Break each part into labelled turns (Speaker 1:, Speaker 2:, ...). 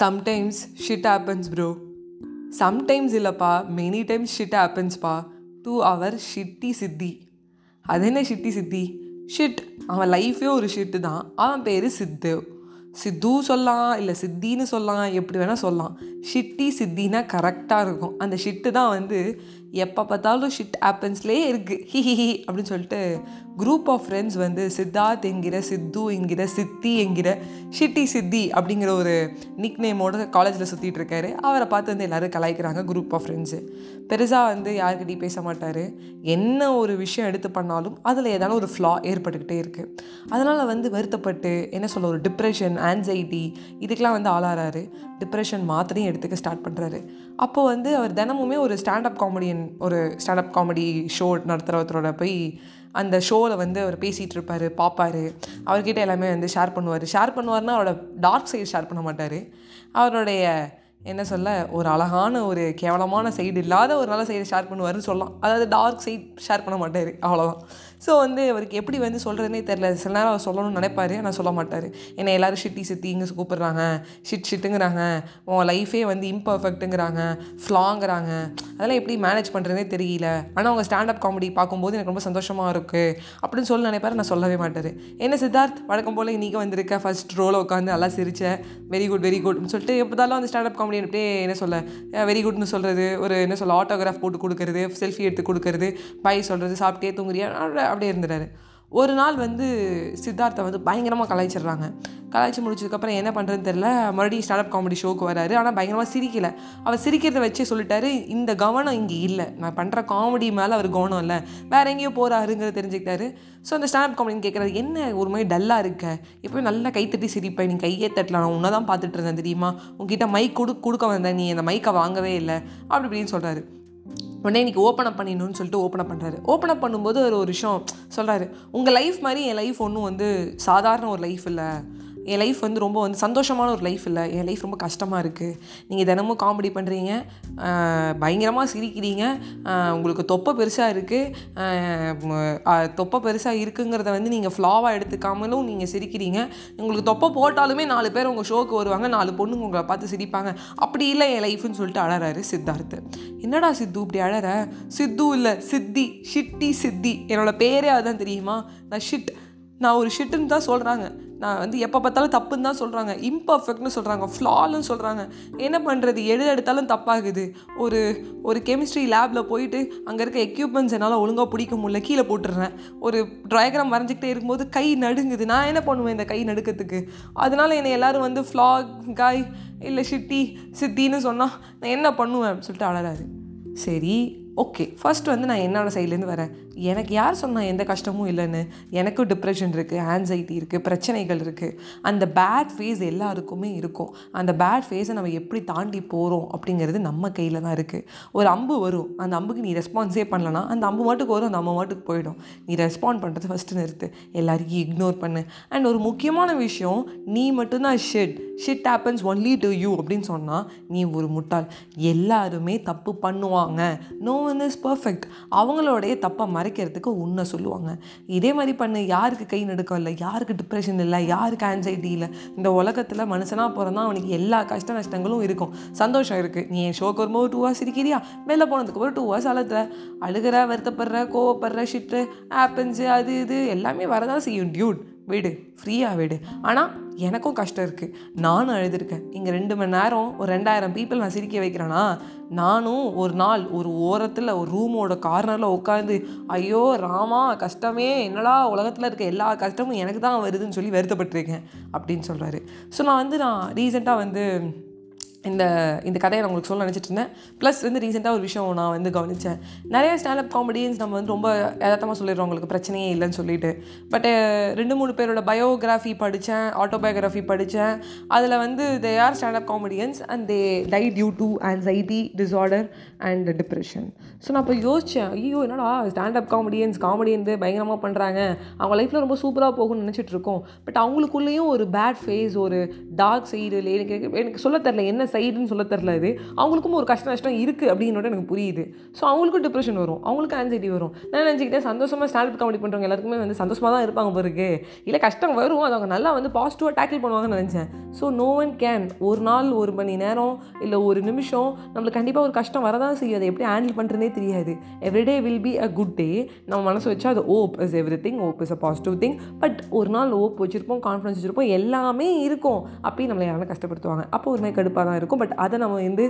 Speaker 1: Sometimes shit happens bro sometimes இல்லைப்பா many times shit ஆப்பன்ஸ்ப்பா two அவர் shitty சித்தி. அது என்ன ஷிட்டி சித்தி? ஷிட் அவன் லைஃபே ஒரு ஷிட்டு தான். அவன் பேர் சித்து. சித்து சொல்லலாம் இல்லை சித்தின்னு சொல்லலாம் எப்படி வேணால் சொல்லலாம். ஷிட்டி சித்தினா கரெக்டாக இருக்கும். அந்த ஷிட்டு தான் வந்து எப்போ பார்த்தாலும் ஷிட் ஆப்பன்ஸ்லேயே இருக்குது ஹிஹிஹி அப்படின்னு சொல்லிட்டு குரூப் ஆஃப் ஃப்ரெண்ட்ஸ் வந்து சித்தார்த் என்கிற சித்து என்கிற சித்தி என்கிற ஷிட்டி சித்தி அப்படிங்கிற ஒரு நிக் நேமோட காலேஜில் சுற்றிட்டு இருக்காரு. அவரை பார்த்து வந்து எல்லோரும் கலாய்க்கிறாங்க குரூப் ஆஃப் ஃப்ரெண்ட்ஸு பெருசாக வந்து யாருக்கிட்டையும் பேச மாட்டார். என்ன ஒரு விஷயம் எடுத்து பண்ணாலும் அதில் ஏதாவது ஒரு ஃப்ளா ஏற்பட்டுக்கிட்டே இருக்குது அதனால் வந்து வருத்தப்பட்டு என்ன சொல்ல ஒரு டிப்ரெஷன் ஆன்சைட்டி இதுக்கெலாம் வந்து ஆளாகிறாரு டிப்ரெஷன் மாத்திரையும் எடுத்துக்க ஸ்டார்ட் பண்ணுறாரு அப்போது வந்து அவர் தினமுமே ஒரு ஸ்டாண்டப் காமெடியன் ஒரு ஸ்டாண்டப் காமெடி ஷோ நடத்துகிறவத்தரோட போய் அந்த ஷோவில் வந்து அவர் பேசிகிட்டு இருப்பார் பார்ப்பார் அவர்கிட்ட எல்லாமே வந்து ஷேர் பண்ணுவார். ஷேர் பண்ணுவார்னா அவரோட டார்க் சைடு ஷேர் பண்ண மாட்டார். அவருடைய என்ன சொல்ல ஒரு அழகான ஒரு கேவலமான சைடு இல்லாத ஒரு நல்ல சைடு ஷேர் பண்ணுவார்னு சொல்லலாம். அதாவது டார்க் சைட் ஷேர் பண்ண மாட்டார். அவ்வளோதான் ஸோ வந்து அவருக்கு எப்படி வந்து சொல்கிறதுனே தெரில சில நேரம் அவர் சொல்லணும்னு நினைப்பாரு. ஆனால் சொல்ல மாட்டார். என்னை எல்லோரும் ஷிட்டி சித்தி இங்கே கூப்பிட்றாங்க. ஷிட் ஷிட்டுங்கிறாங்க உன் லைஃபே வந்து இம்பர்ஃபெக்ட்டுங்கிறாங்க ஃப்ளாங்கிறாங்க அதெல்லாம் எப்படி மேனேஜ் பண்ணுறதே தெரியல. ஆனால் அவங்க ஸ்டாண்டப் காமெடி பார்க்கும்போது எனக்கு ரொம்ப சந்தோஷமாக இருக்குது அப்படின்னு சொல்லி நினைப்பாரு. நான் சொல்லவே மாட்டார். என்ன சித்தார்த்? வழக்கம் போல் இன்றைக்கி வந்திருக்க. ஃபஸ்ட் ரோவில் உட்காந்து நல்லா சிரித்தேன் வெரி குட் வெரி குட்னு சொல்லிட்டு எப்போதாலும் அந்த ஸ்டாண்டப் காமெடி அப்படியே என்ன சொல்ல வெரி குட்னு சொல்கிறது ஒரு என்ன சொல்ல ஆட்டோகிராஃப் போட்டு கொடுக்கறது. செல்ஃபி எடுத்து கொடுக்கறது. பை சொல்கிறது சாப்பிட்டே தூங்குறியா? அப்படியே இருந்துறாரு ஒரு நாள் வந்து சித்தார்த்தை வந்து பயங்கரமாக கலாய்ச்சிடுறாங்க. கலாய்ச்சி முடிச்சதுக்கப்புறம் என்ன பண்ணுறதுன்னு தெரில மறுபடியும் ஸ்டாண்டப் காமெடி ஷோக்கு வராரு. ஆனால் பயங்கரமாக சிரிக்கலை. அவர் சிரிக்கிறத வச்சே சொல்லிட்டாரு இந்த கவனம் இங்கே இல்லை. நான் பண்ணுற காமெடி மேலே அவர் கவனம் இல்லை. வேறு எங்கேயோ போகிறாருங்கிறத தெரிஞ்சுக்கிட்டாரு. ஸோ அந்த ஸ்டாண்டப் காமெடின்னு கேட்குறது என்ன ஒரு மாதிரி டல்லாக இருக்க? எப்போயும் நல்லா கைத்தட்டி சிரிப்பேன் நீ கையே தட்டலாம் நான் உன்னை தான் பார்த்துட்டு இருந்தேன் தெரியுமா? உங்ககிட்ட மைக் கொடு கொடுக்க வந்தேன் நீ. அந்த மைக்கை வாங்கவே இல்லை. அப்படி இப்படின்னு சொல்கிறாரு உடனே இன்றைக்கி ஓப்பன் அப் பண்ணிடணும்னு சொல்லிட்டு ஓப்பன் அப் பண்ணுறாரு ஓப்பன் அப் பண்ணும்போது ஒரு ஒரு விஷயம் சொல்கிறாரு உங்கள் லைஃப் மாதிரி என் லைஃப் ஒன்றும் வந்து சாதாரண ஒரு லைஃப் இல்லை. என் லைஃப் வந்து ரொம்ப வந்து சந்தோஷமான ஒரு லைஃப் இல்லை. என் லைஃப் ரொம்ப கஷ்டமாக இருக்குது நீங்கள் தினமும் காமெடி பண்ணுறீங்க பயங்கரமாக சிரிக்கிறீங்க. உங்களுக்கு தொப்பை பெருசாக இருக்குது தொப்பை பெருசாக இருக்குங்கிறத வந்து நீங்கள் ஃப்ளாவாக எடுத்துக்காமலும் நீங்கள் சிரிக்கிறீங்க. உங்களுக்கு தொப்பை போட்டாலுமே நாலு பேர் உங்கள் ஷோக்கு வருவாங்க. நாலு பொண்ணுங்க உங்களை பார்த்து சிரிப்பாங்க. அப்படி இல்லை என் லைஃப்னு சொல்லிட்டு அழறாரு சித்தார்த்து. என்னடா சித்து இப்படி அழற? சித்து இல்லை சித்தி ஷிட்டி சித்தி. என்னோடய பேரே அதுதான் தெரியுமா? நான் ஷிட் நான் ஒரு ஷிட்டுன்னு தான் சொல்கிறாங்க நான் வந்து எப்போ பார்த்தாலும் தப்புன்னு தான் சொல்கிறாங்க இம்பர்ஃபெக்ட்னு சொல்கிறாங்க ஃப்ளாலும் சொல்கிறாங்க என்ன பண்ணுறது எது எடுத்தாலும் தப்பாகுது. ஒரு ஒரு கெமிஸ்ட்ரி லேபில் போயிட்டு அங்கே இருக்க எக்யூப்மெண்ட்ஸ் என்னால் ஒழுங்காக பிடிக்க முடியல. கீழே போட்டுடுறேன். ஒரு ட்ராயக்ராம் வரைஞ்சிக்கிட்டே இருக்கும்போது கை நடுங்குது. நான் என்ன பண்ணுவேன் இந்த கை நடுக்கிறதுக்கு அதனால் என்னை எல்லோரும் வந்து ஃப்ளா காய் இல்லை ஷிட்டி சித்தின்னு சொன்னால் நான் என்ன பண்ணுவேன்? சொல்லிட்டு அழகாது சரி ஓகே ஃபர்ஸ்ட் வந்து நான் என்னோடய சைட்லேருந்து வரேன். எனக்கு யார் சொன்னால் எந்த கஷ்டமும் இல்லைன்னு? எனக்கும் டிப்ரெஷன் இருக்குது ஆன்சைட்டி இருக்குது பிரச்சனைகள் இருக்குது அந்த பேட் ஃபேஸ் எல்லாருக்குமே இருக்கும். அந்த பேட் ஃபேஸை நம்ம எப்படி தாண்டி போகிறோம் அப்படிங்கிறது நம்ம கையில் தான் இருக்குது ஒரு அம்பு வரும். அந்த அம்புக்கு நீ ரெஸ்பான்ஸே பண்ணலன்னா அந்த அம்பு மாட்டுக்கு வரும் அந்த அம்பு மாட்டுக்கு போயிடும். நீ ரெஸ்பாண்ட் பண்ணுறது ஃபஸ்ட்டு நிறுத்து. எல்லாரையும் இக்னோர் பண்ணு. அண்ட் ஒரு முக்கியமான விஷயம் நீ மட்டும்தான் shit shit happens only to you அப்படின்னு சொன்னால் நீ ஒரு முட்டாள். எல்லாருமே தப்பு பண்ணுவாங்க. நோ ஒன் இஸ் பர்ஃபெக்ட் அவங்களோடைய தப்பை மறைக்கிறதுக்கு உன்னை சொல்லுவாங்க. இதே மாதிரி பண்ணு யாருக்கு கை நடுக்கம் இல்லை யாருக்கு டிப்ரெஷன் இல்லை யாருக்கு ஆன்சைட்டி இல்லை இந்த உலகத்தில் மனுஷனாக பிறந்தா அவனுக்கு எல்லா கஷ்ட நஷ்டங்களும் இருக்கும். சந்தோஷம் இருக்குது நீ என் ஷோக்கு வரும்போது டூ ஹவர்ஸ் சிரிக்கிறியா? வெளில போனதுக்கு ஒரு டூ ஹவர்ஸ் அழுத்துற அழுகிற வருத்தப்படுற கோவப்படுற ஷிட்டு ஆப்பன்ஸு அது இது எல்லாமே வரதான் செய்யும் டியூட் விடு ஃப்ரீயாக விடு. ஆனால் எனக்கும் கஷ்டம் இருக்குது நானும் அழுதுருக்கேன். இங்கே ரெண்டு மணி நேரம் ஒரு ரெண்டாயிரம் பீப்புள் நான் சிரிக்க வைக்கிறேன்னா நானும் ஒரு நாள் ஒரு ஓரத்தில் ஒரு ரூமோட கார்னரில் உட்காந்து ஐயோ ராமா கஷ்டமே என்னடா உலகத்தில் இருக்க எல்லா கஷ்டமும் எனக்கு தான் வருதுன்னு சொல்லி வருத்தப்பட்டிருக்கேன் அப்படின்னு சொல்கிறாரு ஸோ நான் வந்து நான் ரீசெண்டாக வந்து இந்த இந்த கதையை நான் உங்களுக்கு சொல்ல நினச்சிட்டு இருந்தேன் ப்ளஸ் வந்து ரீசெண்டாக ஒரு விஷயம் நான் வந்து கவனித்தேன் நிறைய ஸ்டாண்டப் காமெடியன்ஸ் நம்ம வந்து ரொம்ப யதார்த்தமாக சொல்லிடுறோம் உங்களுக்கு பிரச்சனையே இல்லைன்னு சொல்லிட்டு. பட் ரெண்டு மூணு பேரோட பயோகிராஃபி படித்தேன் ஆட்டோபயோகிராஃபி படித்தேன் அதில் வந்து they are standup comedians and they die due to anxiety disorder and depression so நான் இப்போ யோசித்தேன் ஐயோ என்னடா ஸ்டாண்டப் காமெடியன்ஸ் காமெடி வந்து பயங்கரமாக பண்ணுறாங்க அவங்க லைஃப்பில் ரொம்ப சூப்பராக போகும்னு நினச்சிட்டு இருக்கோம். பட் அவங்களுக்குள்ளேயும் ஒரு பேட் ஃபேஸ் ஒரு டார்க் சைடு எனக்கு எனக்கு சொல்ல தெரில என்ன சைடுன்னு சொல்ல தெரில இது. அவங்களுக்கும் ஒரு கஷ்டம் நஷ்டம் இருக்குது அப்படின்னோட எனக்கு புரியுது. ஸோ அவங்களுக்கும் டிப்ரெஷன் வரும். அவங்களுக்கும் ஆன்சைட்டி வரும். நான் நினச்சிக்கிட்டேன் சந்தோஷமாக ஸ்டாண்ட் காமெடி பண்ணுறவங்க எல்லாருக்குமே வந்து சந்தோஷமாக தான் இருப்பாங்க பிறகு இல்லை கஷ்டம் வரும் அது அவங்க நல்லா வந்து பாசிட்டிவாக டேக்கிள் பண்ணுவாங்கன்னு நினச்சேன். ஸோ நோ ஒன் கேன் ஒரு நாள் ஒரு மணி நேரம் இல்லை ஒரு நிமிஷம் நம்மளுக்கு கண்டிப்பாக ஒரு கஷ்டம் வரதான் செய்யும். அதை எப்படி ஹேண்டில் பண்ணுறதுனே தெரியாது. Everyday will be a good day நம்ம மனசு வச்சா அது hope is everything hope is a positive thing but ஒரு நாள் ஓப் வச்சுருப்போம் கான்ஃபிடன்ஸ் வச்சுருப்போம் எல்லாமே இருக்கும். அப்பயும் நம்மளை யாரும் கஷ்டப்படுத்துவாங்க. அப்போ ஒரு மாதிரி கடுப்பாக தான் இருக்கும். பட் அதை நம்ம வந்து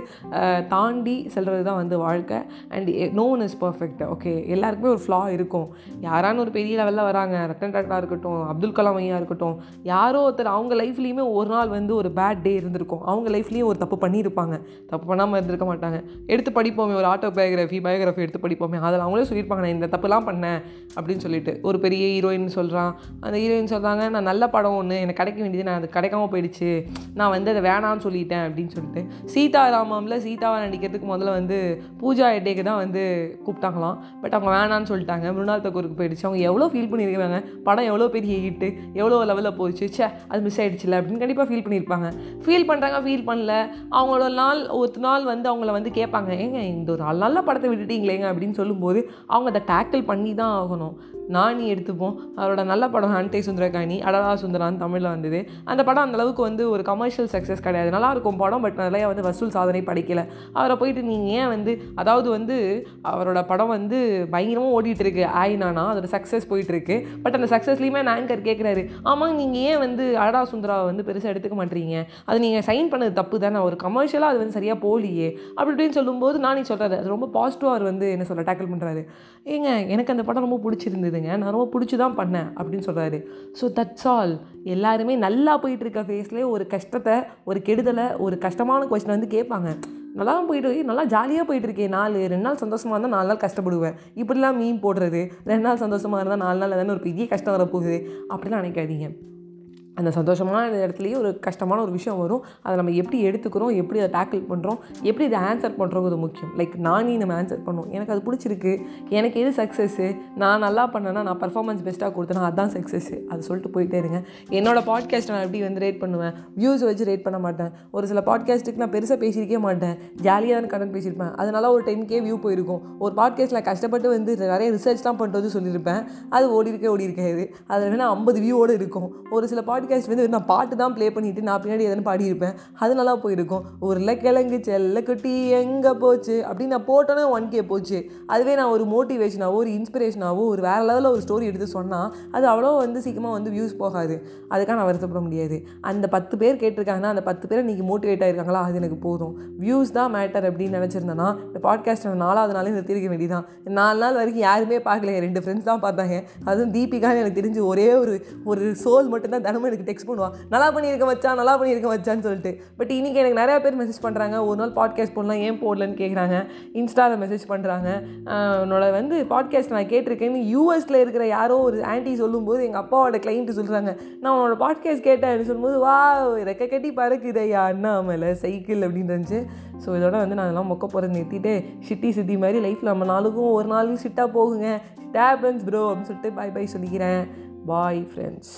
Speaker 1: தாண்டி செல்வது தான் வந்து வாழ்க்கை. And no one is perfect okay எல்லாருக்குமே ஒரு ஃப்ளா இருக்கும். யாரான ஒரு பெரிய லெவலில் வராங்க. ரத்தன் டாட்டா இருக்கட்டும் அப்துல் கலாம் ஐயா இருக்கட்டும் யாரோ ஒருத்தர் அவங்க லைஃப்லேயுமே ஒரு நாள் வந்து ஒரு பேட் டே இருந்திருக்கும். அவங்க லைஃப்லேயும் ஒரு தப்பு பண்ணியிருப்பாங்க. தப்பு பண்ணாமல் இருந்திருக்க மாட்டாங்க. எடுத்து படிப்போமே ஒரு ஆட்டோ பயோகிராஃபி பயோகிராஃபி எடுத்து படிப்போமே அதில் அவங்களே சொல்லியிருப்பாங்க நான் இந்த தப்புலாம் பண்ணேன் அப்படின்னு சொல்லிட்டு. ஒரு பெரிய ஹீரோயின் சொல்கிறான் அந்த ஹீரோயின் சொல்கிறாங்க நான் நல்ல படம் ஒன்று எனக்கு கிடைக்க வேண்டியது நான் அது கிடைக்காம போயிடுச்சு. நான் வந்து அதை வேணான்னு சொல்லிட்டேன் அப்படின்னு சொல்லிட்டு. சீதாராமம்ல சீதாவை நடிக்கிறதுக்கு முதல்ல வந்து பூஜா ஹெட்டேக்கு தான் வந்து கூப்பிட்டாங்களாம். பட் அவங்க வேணான்னு சொல்லிட்டாங்க. மிருணால் தக்கூருக்கு போயிடுச்சு. அவங்க எவ்வளோ ஃபீல் பண்ணியிருக்காங்க படம் எவ்வளோ பெரிய ஹிட்டு எவ்வளோ லெவலில் போச்சு? ச்சே அது மிஸ் ஆகிடுச்சில்ல அப்படின்னு கண்டிப்பாக ஃபீல் பண்ணியிருப்பாங்க. ஃபீல் பண்ணுறாங்க ஃபீல் பண்ணல. அவங்களோட நாள் ஒரு நாள் வந்து அவங்கள வந்து கேட்பாங்க. ஏங்க இந்த ஒரு நல்ல படத்தை விட்டுட்டீங்களேங்க அப்படின்னு சொல்லும்போது அவங்க அதை டேக்கிள் பண்ணி தான் ஆகணும். நானி எடுத்துப்போம். அவரோட நல்ல படம் ஹண்டே சுந்தரகாணி அடலா சுந்தரான்னு தமிழில் வந்தது. அந்த படம் அந்தளவுக்கு வந்து ஒரு கமர்ஷியல் சக்ஸஸ் கிடையாது. நல்லாயிருக்கும் படம் பட் நிறைய வந்து வசூல் சாதனை படிக்கல. அவரை போயிட்டு நீங்கள் ஏன் வந்து அதாவது வந்து அவரோட படம் வந்து பயங்கரமாக ஓடிட்டுருக்கு. ஆயினானா அதோட சக்ஸஸ் போயிட்டுருக்கு. பட் அந்த சக்ஸஸ்லையுமே ஆங்கர் கேட்குறாரு ஆமாங்க நீங்கள் ஏன் வந்து அடடா சுந்தராவை வந்து பெருசாக எடுத்துக்க மாட்டீங்க? அது நீங்கள் சைன் பண்ணது தப்பு தானே. ஒரு கமர்ஷியலாக அது வந்து சரியாக போலியே அப்படி இப்படின்னு சொல்லும்போது நானே சொல்கிறாரு அது ரொம்ப பாசிட்டிவாக அவர் வந்து என்ன சொல்ல டேக்கிள் பண்ணுறாரு ஏங்க எனக்கு அந்த படம் ரொம்ப பிடிச்சிருந்தது. பிடிச்சிருந்ததுங்க நான் ரொம்ப பிடிச்சி தான் பண்ணேன் அப்படின்னு சொல்கிறாரு ஸோ தட்ஸ் ஆல் எல்லாருமே நல்லா போயிட்டுருக்க ஃபேஸ்லேயே ஒரு கஷ்டத்தை ஒரு கெடுதலை ஒரு கஷ்டமான கொஸ்டின் வந்து கேட்பாங்க. நல்லா போயிட்டு நல்லா ஜாலியாக போயிட்டு இருக்கேன் நாலு ரெண்டு நாள் சந்தோஷமாக இருந்தால் நாலு நாள் கஷ்டப்படுவேன். இப்படிலாம் மீன் போடுறது ரெண்டு நாள் சந்தோஷமாக இருந்தால் நாலு நாள் எதனா ஒரு பெரிய கஷ்டம் வரப்போகுது. அப்படிலாம் நினைக்காதீங்க. அந்த சந்தோஷமான இடத்துலையே ஒரு கஷ்டமான ஒரு விஷயம் வரும். அதை நம்ம எப்படி எடுத்துக்கிறோம்? எப்படி அதை டேக்கிள் பண்ணுறோம் எப்படி இதை ஆன்சர் பண்ணுறோங்கிறது முக்கியம். லைக் நானே நம்ம ஆன்சர் பண்ணுவோம் எனக்கு அது பிடிச்சிருக்கு. எனக்கு எது சக்ஸஸ்ஸு நான் நல்லா பண்ணேன்னா நான் பர்ஃபார்மன்ஸ் பெஸ்ட்டாக கொடுத்தேன்னா அதுதான் சக்ஸஸ்ஸு அது சொல்லிட்டு போயிட்டே இருங்க. என்னோட பாட்காஸ்ட்டை நான் எப்படி வந்து ரேட் பண்ணுவேன்? வியூஸ் வச்சு ரேட் பண்ண மாட்டேன். ஒரு சில பாட்காஸ்ட்டுக்கு நான் பெருசாக பேசியிருக்கே மாட்டேன். ஜாலியாக தான் கடன் பேசியிருப்பேன். அதனால ஒரு டென் கே வியூ போயிருக்கும். ஒரு பாட்காஸ்ட்டில் கஷ்டப்பட்டு வந்து நிறைய ரிசர்ச்லாம் பண்ணுறது சொல்லியிருப்பேன். அது ஓடி இருக்கே ஓடி இருக்காது அதில் வேணால் ஐம்பது வியூவோடு இருக்கும். ஒரு சில பாட்காஸ்ட் பாட்காஸ்ட் வந்து நான் பாட்டு தான் ப்ளே பண்ணிட்டு நான் பின்னாடி எதனா பாடியிருப்பேன் அது நல்லா போயிருக்கும். உருளைக்கிழங்கு செல்லக்குட்டி எங்கே போச்சு? அப்படின்னு நான் போட்டோன்னே ஒன் கே போச்சு. அதுவே நான் ஒரு மோட்டிவேஷனாகவோ ஒரு இன்ஸ்பிரேஷனாவோ ஒரு வேறு லெவலில் ஒரு ஸ்டோரி எடுத்து சொன்னால் அது அவ்வளோ வந்து சீக்கிரமாக வந்து வியூஸ் போகாது. அதுக்காக நான் வருத்தப்பட முடியாது. அந்த பத்து பேர் கேட்டிருக்காங்கன்னா அந்த பத்து பேர் இன்றைக்கி மோட்டிவேட் ஆகிருக்காங்களா அது எனக்கு போதும். வியூஸ் தான் மேட்டர் அப்படின்னு நினச்சிருந்தேன்னா இந்த பாட்காஸ்ட் நாலாவது நாளே நிறுத்திருக்க வேண்டியதான் நாலு நாள் வரைக்கும் யாருமே பார்க்கல ரெண்டு ஃப்ரெண்ட்ஸ் தான் பார்த்தாங்க. அதுவும் தீபிகான்னு எனக்கு தெரிஞ்சு ஒரே ஒரு ஒரு சோல் மட்டும்தான் தினமும் எனக்கு டெக்ஸ்ட் பண்ணுவான் நல்லா பண்ணியிருக்க வச்சா நல்லா பண்ணியிருக்க வச்சான்னு சொல்லிட்டு. பட் இன்றைக்கி எனக்கு நிறையா பேர் மெசேஜ் பண்ணுறாங்க ஒரு நாள் பாட்காஸ்ட் போடலாம் ஏன் போடலன்னு கேட்குறாங்க இன்ஸ்டாவில் மெசேஜ் பண்ணுறாங்க உன்னோட வந்து பாட்காஸ்ட் நான் கேட்டிருக்கேன்னு யூஎஸில் இருக்கிற யாரோ ஒரு ஆன்ட்டி சொல்லும்போது எங்கள் அப்பாவோட கிளைண்ட்டு சொல்கிறாங்க நான் உன்னோட பாட்காஸ்ட் கேட்டேன்னு சொல்லும்போது வா ரெக்க கட்டி பறக்குதையா அண்ணாமலை சைக்கிள் அப்படின்னு இருந்துச்சு. ஸோ இதோட வந்து நான் அதெல்லாம் மொக்க போகிறது நிறுத்திட்டு சிட்டி சித்தி மாதிரி லைஃப்பில் நம்ம நாளுக்கும் ஒரு நாளும் சிட்டாக போகுங்க. டேபன்ஸ் ப்ரோ அப்படின்னு சொல்லிட்டு பாய் பாய் சொல்லிக்கிறேன். Bye friends